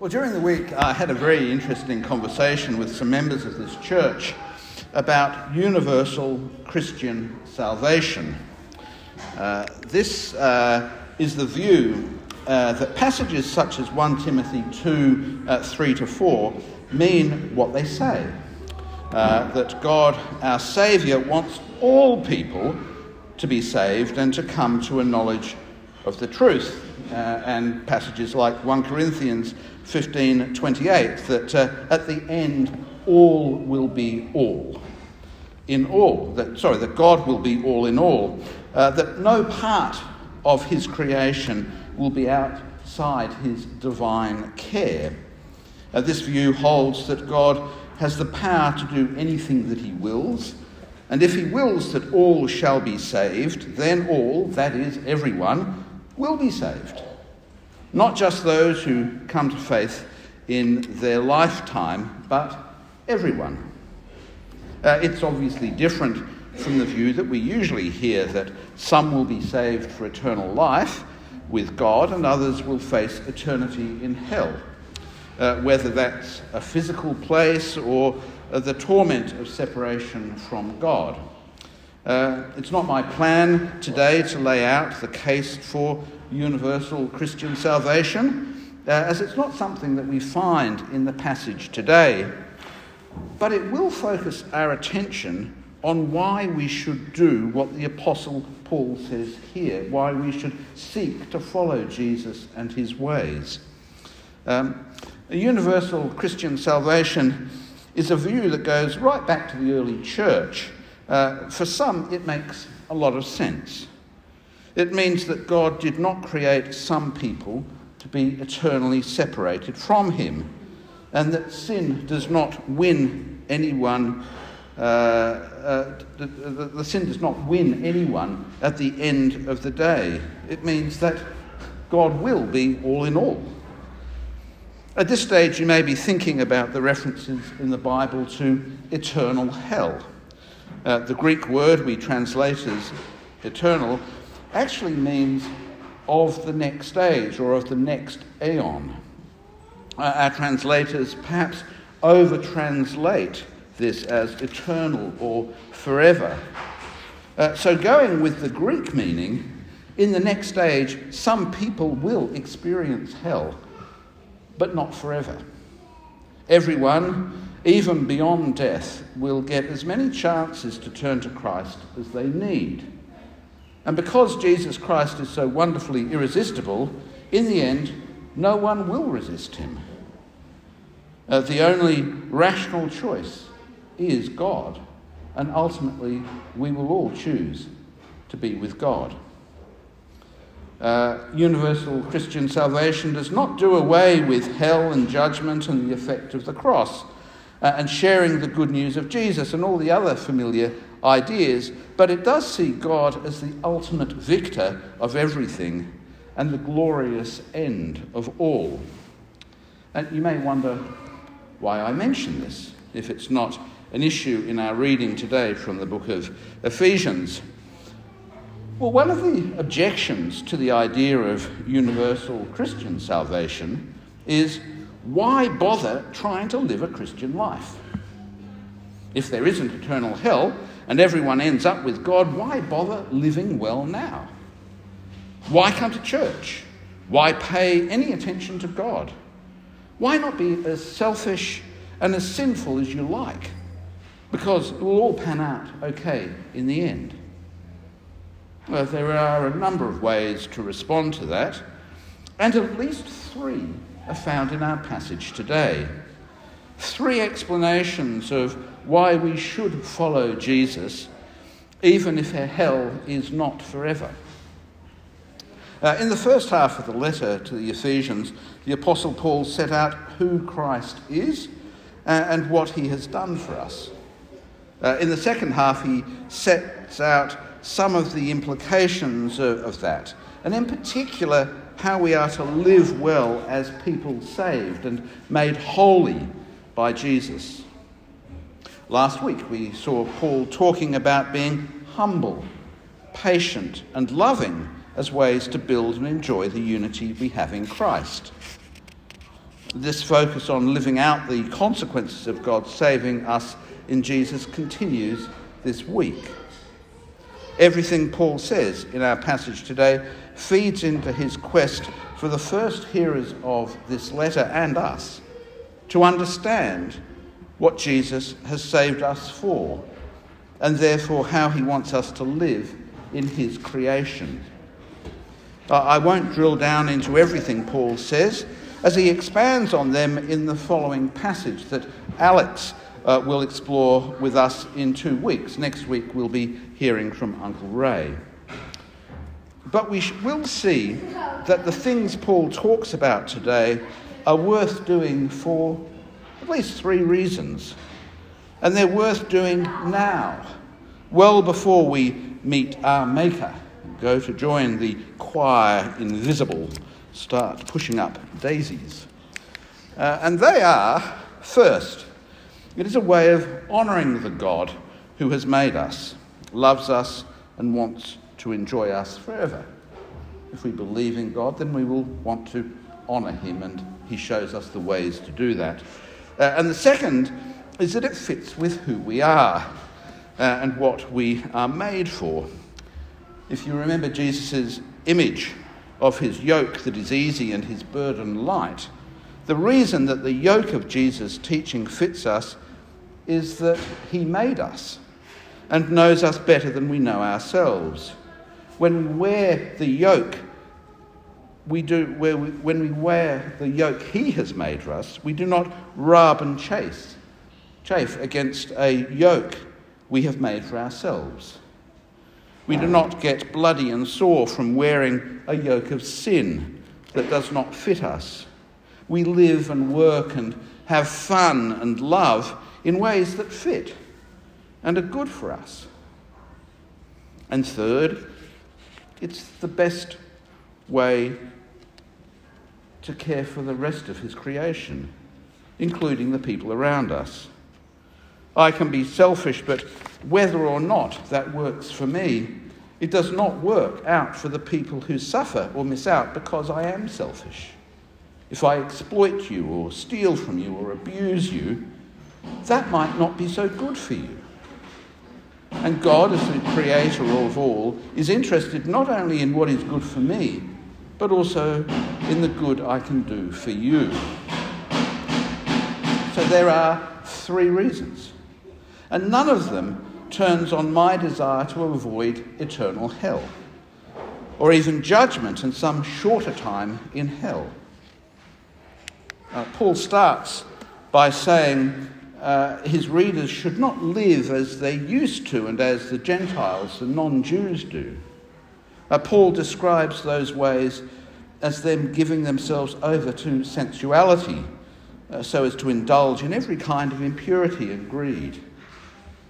Well, during the week, I had a very interesting conversation with some members of this church about universal Christian salvation. Uh, this uh, is the view uh, that passages such as 1 Timothy 2 uh, 3 to 4 mean what they say. Uh, that God, our Saviour, wants all people to be saved and to come to a knowledge of the truth. Uh, and passages like 1 Corinthians 15 28, that uh, at the end all will be all. In all, that, sorry, that God will be all in all, uh, that no part of his creation will be outside his divine care. Uh, this view holds that God has the power to do anything that he wills, and if he wills that all shall be saved, then all, that is, everyone, will be saved. Not just those who come to faith in their lifetime, but everyone. Uh, it's obviously different from the view that we usually hear that some will be saved for eternal life with God and others will face eternity in hell. Uh, whether that's a physical place or uh, the torment of separation from God. Uh, it's not my plan today to lay out the case for universal Christian salvation, uh, as it's not something that we find in the passage today. But it will focus our attention on why we should do what the Apostle Paul says here, why we should seek to follow Jesus and his ways. Um, a universal Christian salvation is a view that goes right back to the early church. Uh, for some, it makes a lot of sense. It means that God did not create some people to be eternally separated from Him, and that sin does not win anyone. Uh, uh, the, the, the sin does not win anyone at the end of the day. It means that God will be all in all. At this stage, you may be thinking about the references in the Bible to eternal hell. Uh, the Greek word we translate as eternal actually means of the next age or of the next aeon. Uh, our translators perhaps over translate this as eternal or forever. Uh, so, going with the Greek meaning, in the next age, some people will experience hell, but not forever. Everyone, even beyond death, will get as many chances to turn to Christ as they need. And because Jesus Christ is so wonderfully irresistible, in the end, no one will resist him. Uh, the only rational choice is God, and ultimately, we will all choose to be with God. Uh, universal Christian salvation does not do away with hell and judgment and the effect of the cross uh, and sharing the good news of Jesus and all the other familiar ideas, but it does see God as the ultimate victor of everything and the glorious end of all. And you may wonder why I mention this if it's not an issue in our reading today from the book of Ephesians. Well, one of the objections to the idea of universal Christian salvation is why bother trying to live a Christian life? If there isn't eternal hell, and everyone ends up with God, why bother living well now? Why come to church? Why pay any attention to God? Why not be as selfish and as sinful as you like? Because it will all pan out okay in the end. Well, there are a number of ways to respond to that, and at least three are found in our passage today. Three explanations of why we should follow Jesus, even if hell is not forever. Uh, in the first half of the letter to the Ephesians, the Apostle Paul set out who Christ is uh, and what he has done for us. Uh, in the second half, he sets out some of the implications of, of that, and in particular, how we are to live well as people saved and made holy by Jesus. Last week we saw Paul talking about being humble, patient, and loving as ways to build and enjoy the unity we have in Christ. This focus on living out the consequences of God saving us in Jesus continues this week. Everything Paul says in our passage today feeds into his quest for the first hearers of this letter and us to understand what Jesus has saved us for, and therefore how he wants us to live in his creation. I won't drill down into everything Paul says, as he expands on them in the following passage that Alex uh, will explore with us in two weeks. Next week, we'll be hearing from Uncle Ray. But we will see that the things Paul talks about today are worth doing for at least three reasons. And they're worth doing now, well before we meet our Maker, go to join the choir invisible, start pushing up daisies. Uh, and they are, first, it is a way of honouring the God who has made us, loves us, and wants to enjoy us forever. If we believe in God, then we will want to honour Him, and He shows us the ways to do that. Uh, and the second is that it fits with who we are uh, and what we are made for. If you remember Jesus' image of his yoke that is easy and his burden light, the reason that the yoke of Jesus' teaching fits us is that he made us and knows us better than we know ourselves. When we wear the yoke, we do, when we wear the yoke he has made for us, we do not rub and chase, chafe against a yoke we have made for ourselves. We do not get bloody and sore from wearing a yoke of sin that does not fit us. We live and work and have fun and love in ways that fit and are good for us. And third, it's the best way to care for the rest of his creation, including the people around us. I can be selfish, but whether or not that works for me, it does not work out for the people who suffer or miss out because I am selfish. If I exploit you or steal from you or abuse you, that might not be so good for you. And God, as the creator of all, is interested not only in what is good for me, but also in the good I can do for you. So there are three reasons. And none of them turns on my desire to avoid eternal hell, or even judgment and some shorter time in hell. Uh, Paul starts by saying uh, his readers should not live as they used to and as the Gentiles, the non Jews, do. Uh, Paul describes those ways as them giving themselves over to sensuality uh, so as to indulge in every kind of impurity and greed.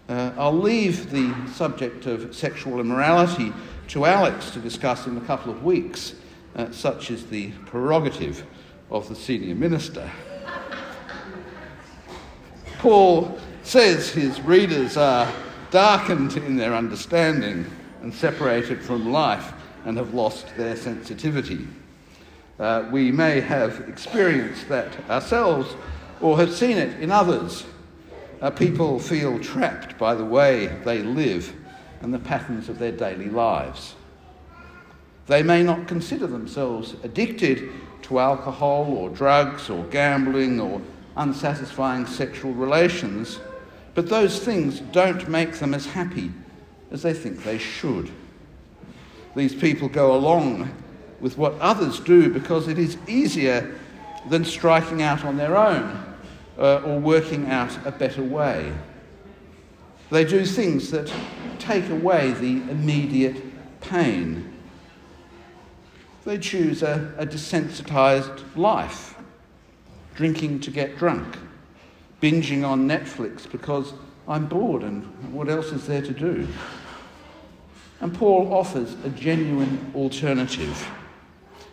Uh, I'll leave the subject of sexual immorality to Alex to discuss in a couple of weeks, uh, such is the prerogative of the senior minister. Paul says his readers are darkened in their understanding and separated from life and have lost their sensitivity. Uh, we may have experienced that ourselves or have seen it in others uh, people feel trapped by the way they live and the patterns of their daily lives. They may not consider themselves addicted to alcohol or drugs or gambling or unsatisfying sexual relations, but those things don't make them as happy as they think they should. These people go along with what others do because it is easier than striking out on their own uh, or working out a better way. They do things that take away the immediate pain. They choose a, a desensitized life, drinking to get drunk, binging on Netflix because I'm bored and what else is there to do? And Paul offers a genuine alternative.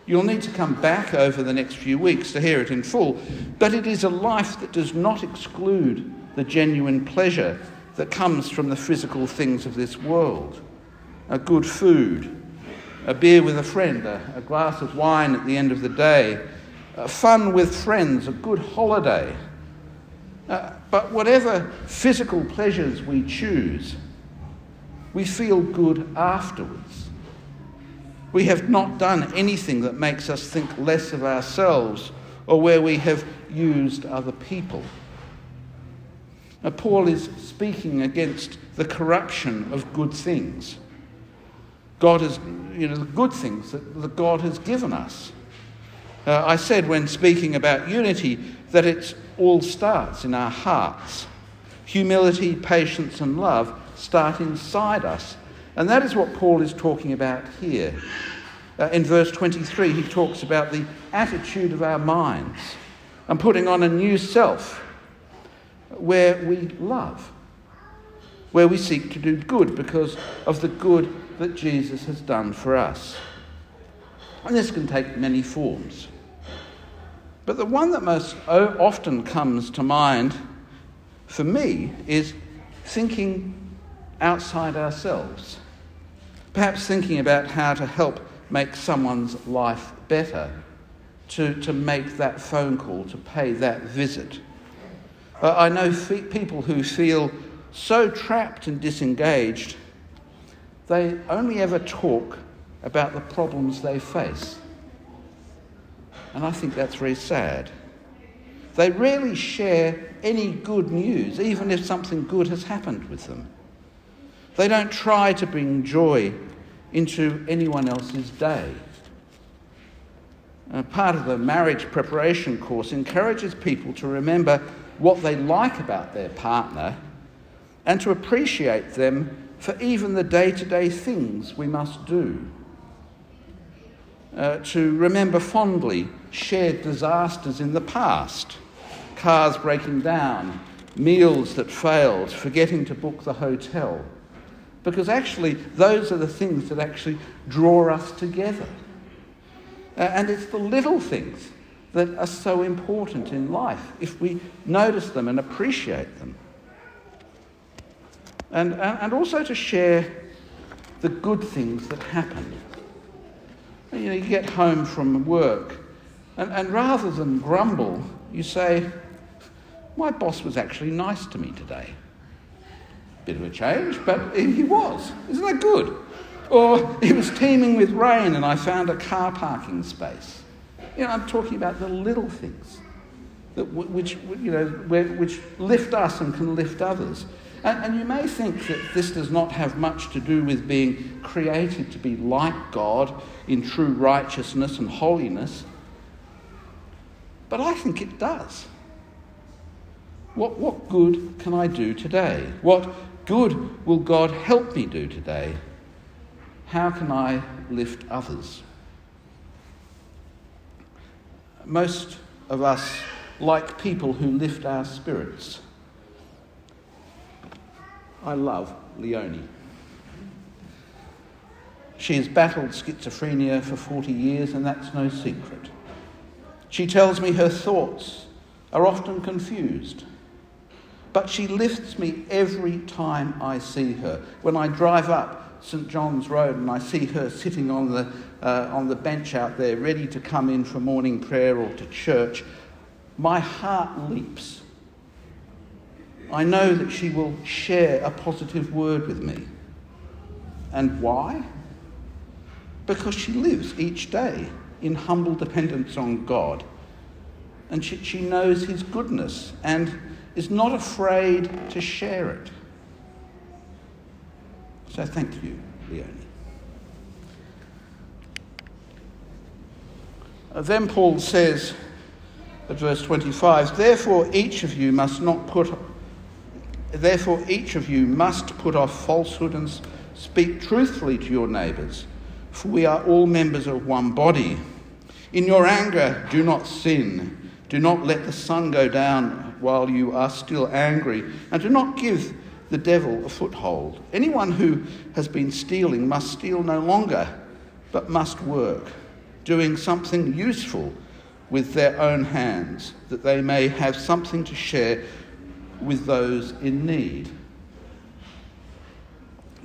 You'll need to come back over the next few weeks to hear it in full, but it is a life that does not exclude the genuine pleasure that comes from the physical things of this world. A good food, a beer with a friend, a, a glass of wine at the end of the day, uh, fun with friends, a good holiday. Uh, but whatever physical pleasures we choose, we feel good afterwards. We have not done anything that makes us think less of ourselves or where we have used other people. Now, Paul is speaking against the corruption of good things. God has, you know, the good things that, that God has given us. Uh, I said when speaking about unity that it all starts in our hearts. Humility, patience, and love start inside us. And that is what Paul is talking about here. Uh, in verse 23, he talks about the attitude of our minds and putting on a new self where we love, where we seek to do good because of the good that Jesus has done for us. And this can take many forms. But the one that most often comes to mind for me is thinking outside ourselves. Perhaps thinking about how to help make someone's life better, to, to make that phone call, to pay that visit. Uh, I know people who feel so trapped and disengaged, they only ever talk about the problems they face. And I think that's very sad. They rarely share any good news, even if something good has happened with them. They don't try to bring joy into anyone else's day. Uh, part of the marriage preparation course encourages people to remember what they like about their partner and to appreciate them for even the day to day things we must do. Uh, to remember fondly shared disasters in the past cars breaking down, meals that failed, forgetting to book the hotel. Because actually, those are the things that actually draw us together. Uh, and it's the little things that are so important in life if we notice them and appreciate them. And, and also to share the good things that happen. You know, you get home from work, and, and rather than grumble, you say, My boss was actually nice to me today. Bit of a change, but he was. Isn't that good? Or it was teeming with rain and I found a car parking space. You know, I'm talking about the little things that, which, you know, which lift us and can lift others. And, and, you may think that this does not have much to do with being created to be like God in true righteousness and holiness, but I think it does. What, what good can I do today? What good will God help me do today? How can I lift others? Most of us like people who lift our spirits. I love Leonie. She has battled schizophrenia for 40 years, and that's no secret. She tells me her thoughts are often confused but she lifts me every time I see her. When I drive up St John's Road and I see her sitting on the, uh, on the bench out there, ready to come in for morning prayer or to church, my heart leaps. I know that she will share a positive word with me. And why? Because she lives each day in humble dependence on God. And she, she knows His goodness and is not afraid to share it. So thank you, Leonie. Then Paul says at verse 25, Therefore each of you must not put Therefore each of you must put off falsehood and speak truthfully to your neighbours, for we are all members of one body. In your anger, do not sin. Do not let the sun go down while you are still angry, and do not give the devil a foothold. Anyone who has been stealing must steal no longer, but must work, doing something useful with their own hands, that they may have something to share with those in need.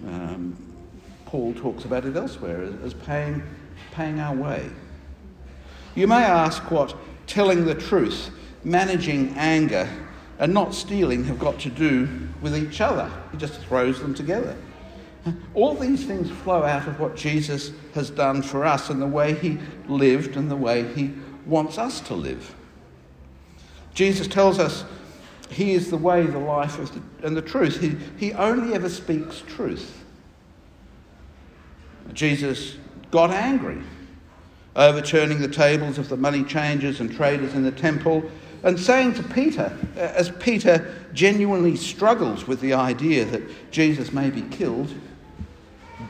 Um, Paul talks about it elsewhere as, as paying, paying our way. You may ask what telling the truth, managing anger, and not stealing have got to do with each other. He just throws them together. All these things flow out of what Jesus has done for us and the way he lived and the way he wants us to live. Jesus tells us he is the way, the life, and the truth. He, he only ever speaks truth. Jesus got angry, overturning the tables of the money changers and traders in the temple, and saying to Peter, uh, as Peter genuinely struggles with the idea that Jesus may be killed,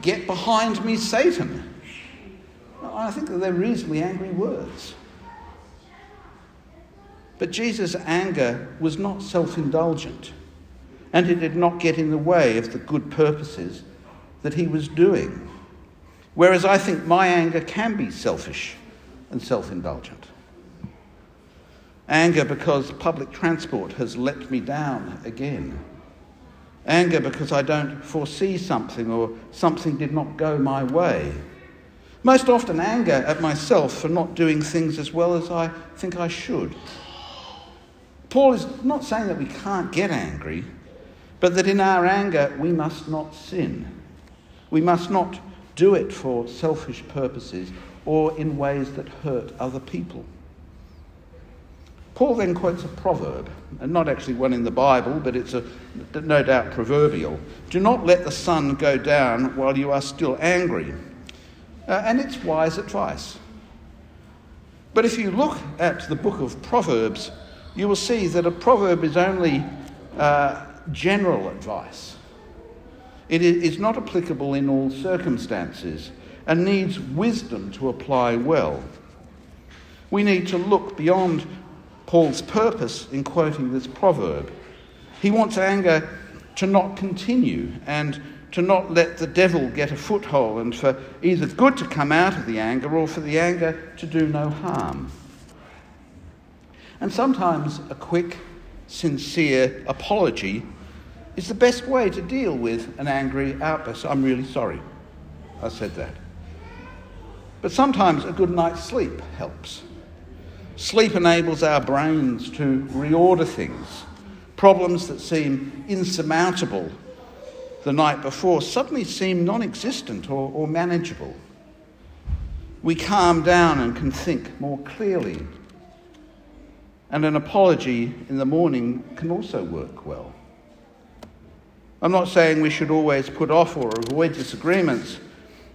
Get behind me, Satan. I think that they're reasonably angry words. But Jesus' anger was not self indulgent, and it did not get in the way of the good purposes that he was doing. Whereas I think my anger can be selfish and self indulgent. Anger because public transport has let me down again. Anger because I don't foresee something or something did not go my way. Most often, anger at myself for not doing things as well as I think I should. Paul is not saying that we can't get angry, but that in our anger we must not sin. We must not do it for selfish purposes or in ways that hurt other people. Paul then quotes a proverb, and not actually one in the Bible, but it's a, no doubt proverbial. Do not let the sun go down while you are still angry. Uh, and it's wise advice. But if you look at the book of Proverbs, you will see that a proverb is only uh, general advice. It is not applicable in all circumstances and needs wisdom to apply well. We need to look beyond Paul's purpose in quoting this proverb. He wants anger to not continue and to not let the devil get a foothold and for either good to come out of the anger or for the anger to do no harm. And sometimes a quick, sincere apology is the best way to deal with an angry outburst. I'm really sorry I said that. But sometimes a good night's sleep helps. Sleep enables our brains to reorder things. Problems that seem insurmountable the night before suddenly seem non existent or, or, manageable. We calm down and can think more clearly. And an apology in the morning can also work well. I'm not saying we should always put off or avoid disagreements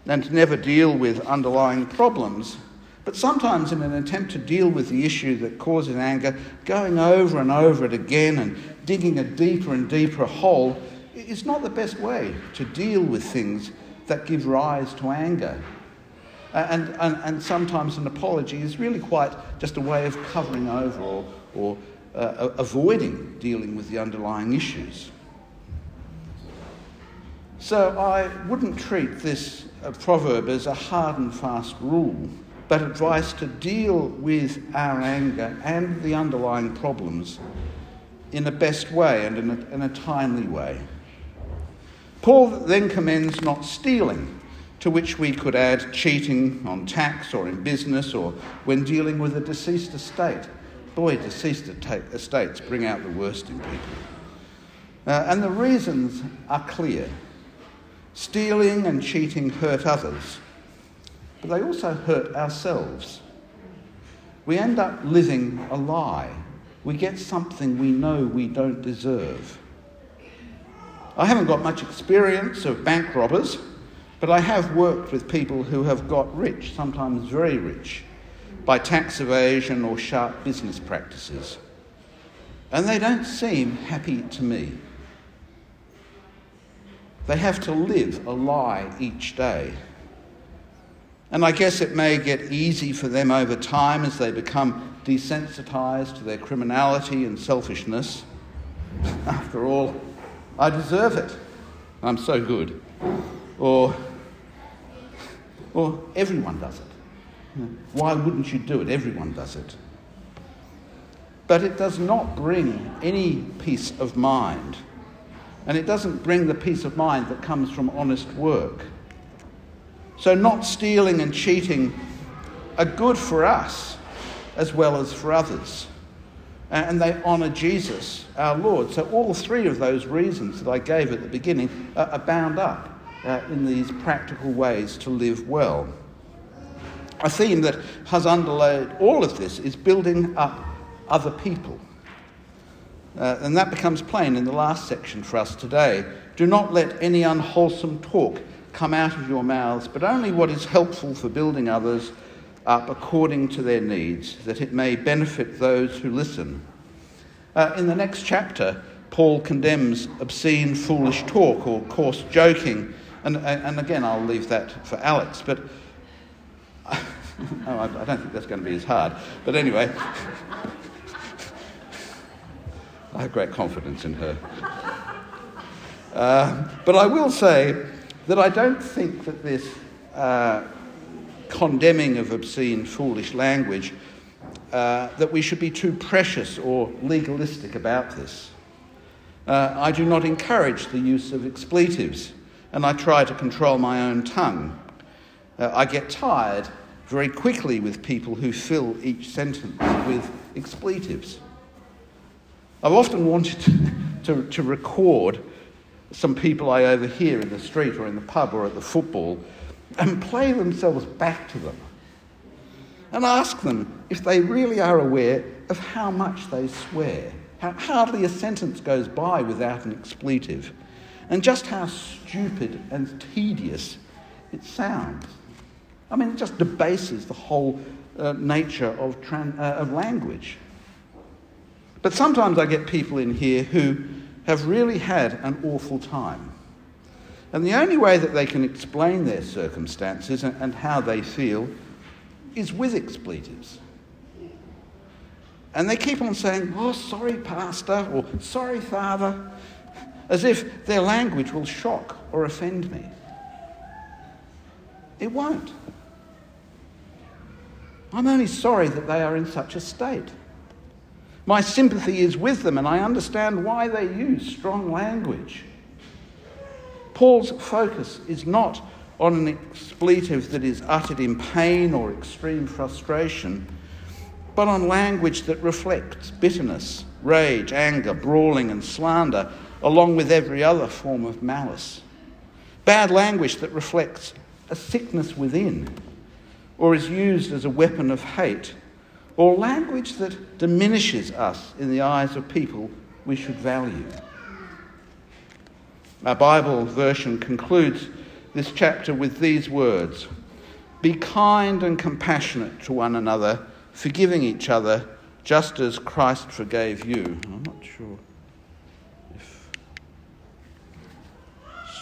and never deal with underlying problems. But sometimes, in an attempt to deal with the issue that causes anger, going over and over it again and digging a deeper and deeper hole is not the best way to deal with things that give rise to anger. And, and, and sometimes an apology is really quite just a way of covering over or, or uh, avoiding dealing with the underlying issues. So I wouldn't treat this uh, proverb as a hard and fast rule but advice to deal with our anger and the underlying problems in the best way and in a, in a timely way. Paul then commends not stealing, to which we could add cheating on tax or in business or when dealing with a deceased estate. Boy, deceased estates bring out the worst in people. Uh, and the reasons are clear. Stealing and cheating hurt others but they also hurt ourselves. We end up living a lie. We get something we know we don't deserve. I haven't got much experience of bank robbers, but I have worked with people who have got rich, sometimes very rich, by tax evasion or sharp business practices. And they don't seem happy to me. They have to live a lie each day. And I guess it may get easy for them over time as they become desensitized to their criminality and selfishness. After all, I deserve it. I'm so good. Or, or everyone does it. Why wouldn't you do it? Everyone does it. But it does not bring any peace of mind. And it doesn't bring the peace of mind that comes from honest work. So, not stealing and cheating are good for us as well as for others. And they honour Jesus, our Lord. So, all three of those reasons that I gave at the beginning are bound up uh, in these practical ways to live well. A theme that has underlaid all of this is building up other people. Uh, and that becomes plain in the last section for us today. Do not let any unwholesome talk come out of your mouths, but only what is helpful for building others up according to their needs, that it may benefit those who listen. Uh, in the next chapter, Paul condemns obscene, foolish talk or coarse joking. And, and again, I'll leave that for Alex. But oh, I don't think that's going to be as hard. But anyway, I have great confidence in her. Uh, but I will say that I don't think that this uh, condemning of obscene, foolish language, uh, that we should be too precious or legalistic about this. Uh, I do not encourage the use of expletives, and I try to control my own tongue. Uh, I get tired very quickly with people who fill each sentence with expletives. I've often wanted to, to, to record some people I overhear in the street or in the pub or at the football and play themselves back to them and ask them if they really are aware of how much they swear. How hardly a sentence goes by without an expletive, and just how stupid and tedious it sounds. I mean, it just debases the whole uh, nature of, uh, of language. But sometimes I get people in here who have really had an awful time. And the only way that they can explain their circumstances and, and how they feel is with expletives. And they keep on saying, Oh, sorry, Pastor, or sorry, Father, as if their language will shock or offend me. It won't. I'm only sorry that they are in such a state. My sympathy is with them, and I understand why they use strong language. Paul's focus is not on an expletive that is uttered in pain or extreme frustration, but on language that reflects bitterness, rage, anger, brawling, and slander, along with every other form of malice. Bad language that reflects a sickness within or is used as a weapon of hate or language that diminishes us in the eyes of people we should value. Our Bible version concludes this chapter with these words Be kind and compassionate to one another, forgiving each other, just as Christ forgave you. I'm not sure if.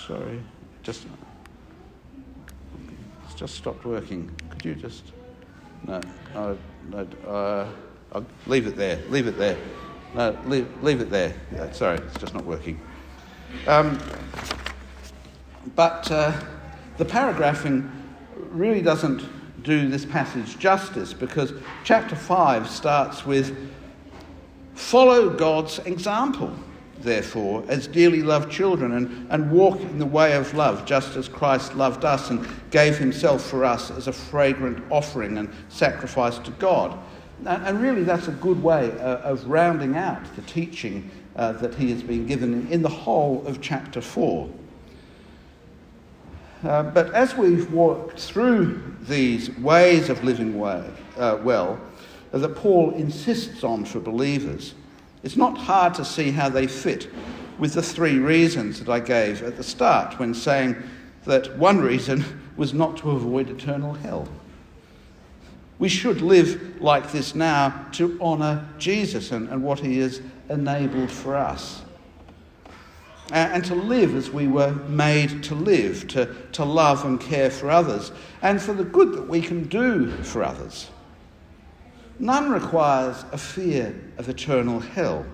Sorry, just. It's just stopped working. Could you just. No, no, no uh, I'll leave it there. Leave it there. No, leave, leave it there. Yeah, sorry, it's just not working. Um, but uh, the paragraphing really doesn't do this passage justice because chapter 5 starts with follow God's example therefore, as dearly loved children, and, and walk in the way of love, just as Christ loved us and gave himself for us as a fragrant offering and sacrifice to God. And, and really, that's a good way uh, of rounding out the teaching uh, that he has been given in the whole of chapter 4. Uh, but as we've walked through these ways of living way, uh, well, that Paul insists on for believers, it's not hard to see how they fit with the three reasons that I gave at the start when saying that one reason was not to avoid eternal hell. We should live like this now to honour Jesus and, and what he has enabled for us. Uh, and to live as we were made to live, to, to love and care for others, and for the good that we can do for others. None requires a fear of eternal hell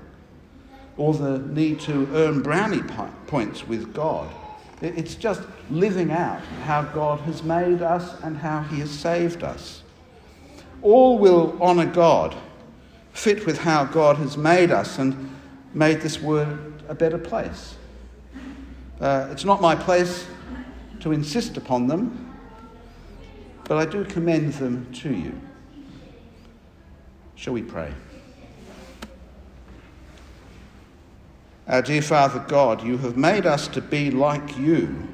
or the need to earn brownie points with God. It's just living out how God has made us and how He has saved us. All will honour God, fit with how God has made us and made this world a better place. Uh, it's not my place to insist upon them, but I do commend them to you. Shall we pray? Our dear Father God, you have made us to be like you.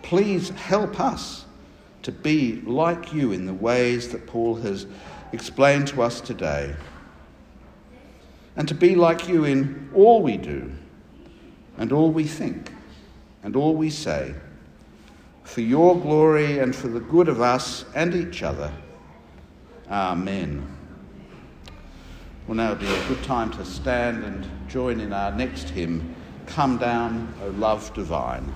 Please help us to be like you in the ways that Paul has explained to us today. And to be like you in all we do, and all we think, and all we say, for your glory and for the good of us and each other. Amen. Well, now would be a good time to stand and join in our next hymn, Come Down, O Love Divine.